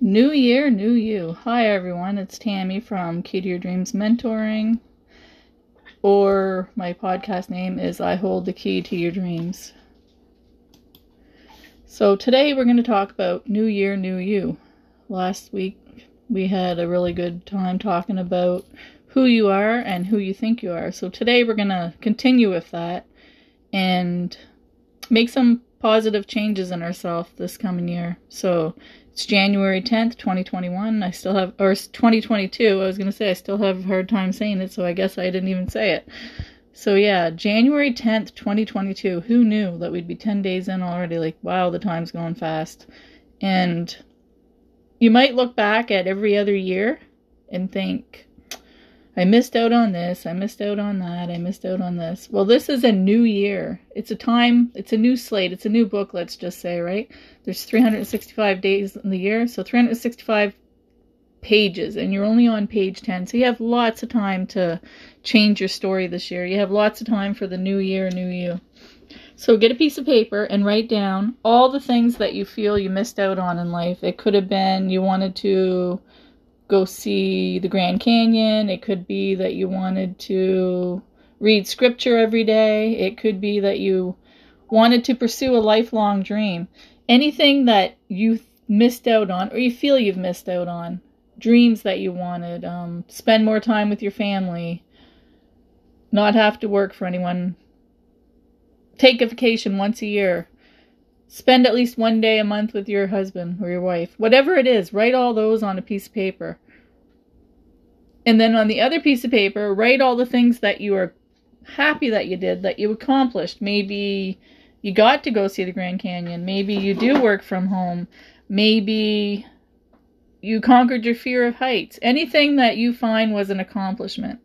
New year, new you. Hi everyone, it's Tammy from Key to Your Dreams Mentoring, or my podcast name is I Hold the Key to Your Dreams. So today we're going to talk about New Year, New You. Last week we had a really good time talking about who you are and who you think you are. So today we're going to continue with that and make some positive changes in ourselves this coming year. So it's January 10th, 2021. I still have, or 2022. I was going to say I still have a hard time saying it, so I guess I didn't even say it. So yeah, January 10th, 2022. Who knew that we'd be 10 days in already? Like, wow, the time's going fast. And you might look back at every other year and think, I missed out on this, I missed out on that, I missed out on this. Well, this is a new year. It's a time, it's a new slate, it's a new book, let's just say, right? There's 365 days in the year, so 365 pages, and you're only on page 10. So you have lots of time to change your story this year. You have lots of time for the new year, new you. So get a piece of paper and write down all the things that you feel you missed out on in life. It could have been you wanted to go see the Grand Canyon. It could be that you wanted to read scripture every day. It could be that you wanted to pursue a lifelong dream. Anything that you missed out on or you feel you've missed out on. Dreams that you wanted. Um, spend more time with your family. Not have to work for anyone. Take a vacation once a year Spend at least one day a month with your husband or your wife. Whatever it is, write all those on a piece of paper. And then on the other piece of paper, write all the things that you are happy that you did, that you accomplished. Maybe you got to go see the Grand Canyon. Maybe you do work from home. Maybe you conquered your fear of heights. Anything that you find was an accomplishment.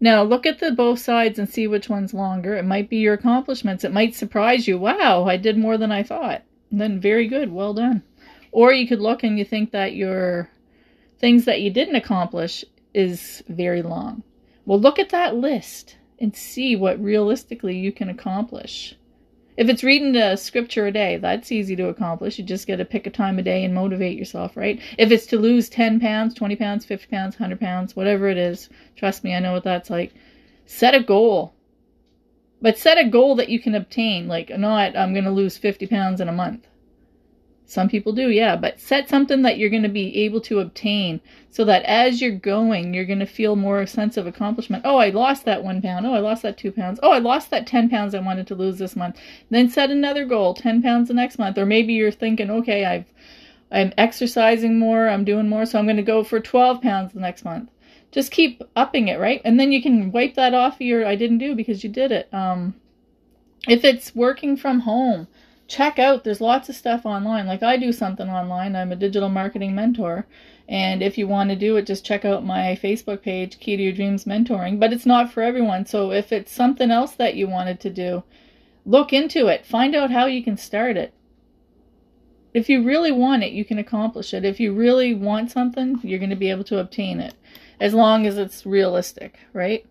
Now look at the both sides and see which one's longer. It might be your accomplishments. It might surprise you. Wow, I did more than I thought. And then very good, well done. Or you could look and you think that your things that you didn't accomplish is very long. Well, look at that list and see what realistically you can accomplish. If it's reading a scripture a day, that's easy to accomplish. You just got to pick a time a day and motivate yourself, right? If it's to lose 10 pounds, 20 pounds, 50 pounds, 100 pounds, whatever it is, trust me, I know what that's like. Set a goal. But set a goal that you can obtain. Like, not, I'm going to lose 50 pounds in a month. Some people do, yeah, but set something that you're going to be able to obtain so that as you're going, you're going to feel more sense of accomplishment. Oh, I lost that one pound. Oh, I lost that two pounds. Oh, I lost that 10 pounds I wanted to lose this month. Then set another goal, 10 pounds the next month. Or maybe you're thinking, okay, I've, I'm exercising more, I'm doing more, so I'm going to go for 12 pounds the next month. Just keep upping it, right? And then you can wipe that off your I didn't do because you did it. Um, if it's working from home, check out there's lots of stuff online. Like i do something online. I'm a digital marketing mentor. And if you want to do it just check out my facebook page key to your dreams mentoring. But it's not for everyone. So if it's something else that you wanted to do look into it. Find out how you can start it. If you really want it you can accomplish it. If you really want something you're going to be able to obtain it as long as it's realistic right?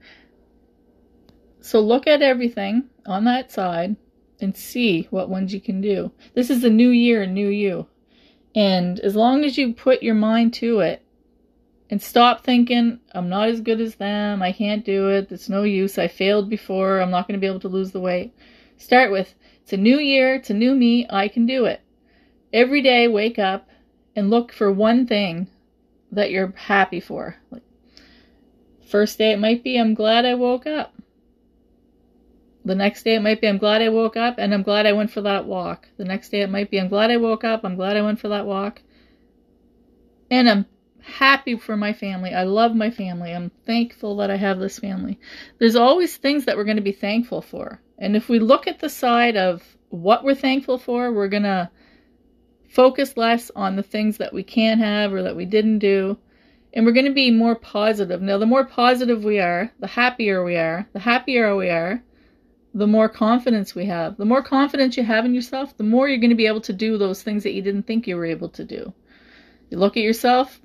So look at everything on that side and see what ones you can do. This is a new year, a new you. And as long as you put your mind to it and stop thinking, I'm not as good as them, I can't do it, it's no use, I failed before, I'm not going to be able to lose the weight. Start with, it's a new year, it's a new me, I can do it. Every day, wake up and look for one thing that you're happy for. First day, it might be, I'm glad I woke up. The next day it might be, I'm glad I woke up and I'm glad I went for that walk. The next day it might be, I'm glad I woke up, I'm glad I went for that walk. And I'm happy for my family. I love my family. I'm thankful that I have this family. There's always things that we're going to be thankful for. And if we look at the side of what we're thankful for, we're going to focus less on the things that we can't have or that we didn't do. And we're going to be more positive. Now, the more positive we are, the happier we are. The happier we are, the more confidence we have. The more confidence you have in yourself, the more you're going to be able to do those things that you didn't think you were able to do. You look at yourself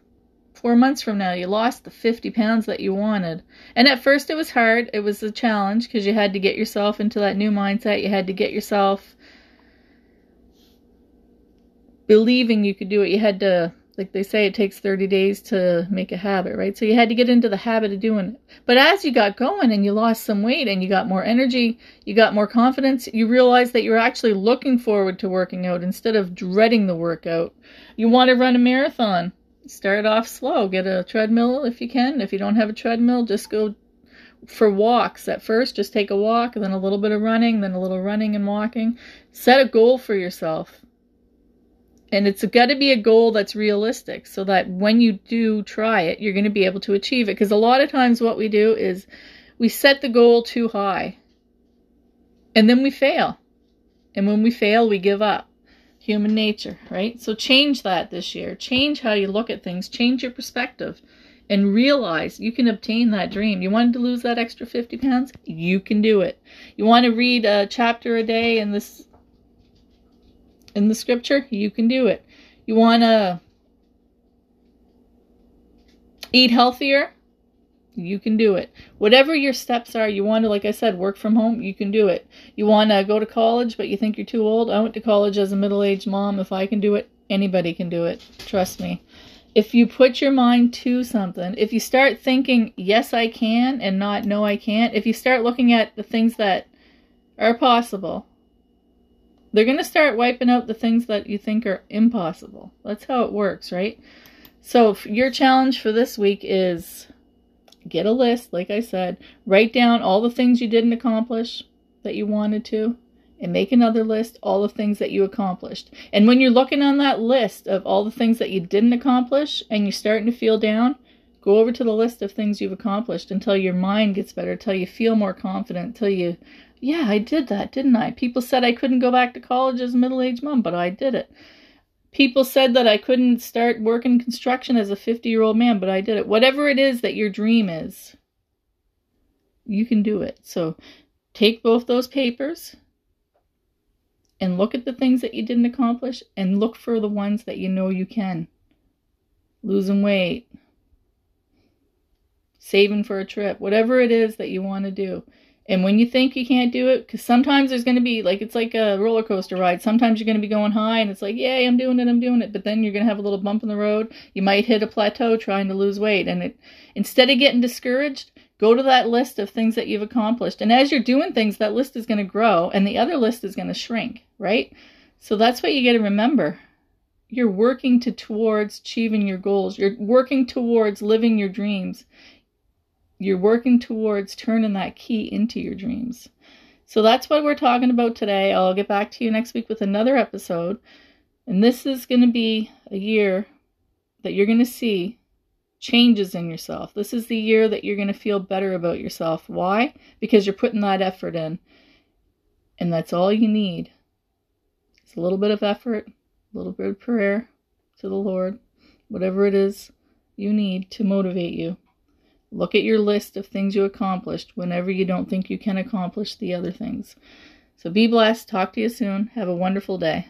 four months from now, you lost the 50 pounds that you wanted. And at first it was hard. It was a challenge because you had to get yourself into that new mindset. You had to get yourself believing you could do it. You had to like they say it takes 30 days to make a habit, right? So you had to get into the habit of doing it. But as you got going and you lost some weight and you got more energy, you got more confidence, you realized that you're actually looking forward to working out instead of dreading the workout. You want to run a marathon. Start off slow. Get a treadmill if you can. If you don't have a treadmill, just go for walks at first. Just take a walk, then a little bit of running, then a little running and walking. Set a goal for yourself and it's got to be a goal that's realistic so that when you do try it, you're going to be able to achieve it. Because a lot of times what we do is we set the goal too high and then we fail. And when we fail, we give up. Human nature, right? So change that this year. Change how you look at things. Change your perspective and realize you can obtain that dream. You wanted to lose that extra 50 pounds? You can do it. You want to read a chapter a day in this in the scripture, you can do it. You want to eat healthier, you can do it. Whatever your steps are, you want to, like I said, work from home, you can do it. You want to go to college, but you think you're too old. I went to college as a middle aged mom. If I can do it, anybody can do it. Trust me. If you put your mind to something, if you start thinking, yes, I can, and not, no, I can't, if you start looking at the things that are possible, they're going to start wiping out the things that you think are impossible. That's how it works, right? So your challenge for this week is get a list, like I said, write down all the things you didn't accomplish that you wanted to, and make another list, all the things that you accomplished. And when you're looking on that list of all the things that you didn't accomplish and you're starting to feel down, go over to the list of things you've accomplished until your mind gets better, until you feel more confident, until you yeah, I did that, didn't I? People said I couldn't go back to college as a middle aged mom, but I did it. People said that I couldn't start working construction as a 50 year old man, but I did it. Whatever it is that your dream is, you can do it. So take both those papers and look at the things that you didn't accomplish and look for the ones that you know you can. Losing weight, saving for a trip, whatever it is that you want to do. And when you think you can't do it, because sometimes there's going to be like it's like a roller coaster ride. Sometimes you're going to be going high and it's like, yay, I'm doing it, I'm doing it. But then you're going to have a little bump in the road. You might hit a plateau trying to lose weight. And it, instead of getting discouraged, go to that list of things that you've accomplished. And as you're doing things, that list is going to grow and the other list is going to shrink, right? So that's what you got to remember. You're working to towards achieving your goals. You're working towards living your dreams you're working towards turning that key into your dreams. So that's what we're talking about today. I'll get back to you next week with another episode. And this is going to be a year that you're going to see changes in yourself. This is the year that you're going to feel better about yourself. Why? Because you're putting that effort in. And that's all you need. It's a little bit of effort, a little bit of prayer to the Lord, whatever it is you need to motivate you. Look at your list of things you accomplished whenever you don't think you can accomplish the other things. So be blessed. Talk to you soon. Have a wonderful day.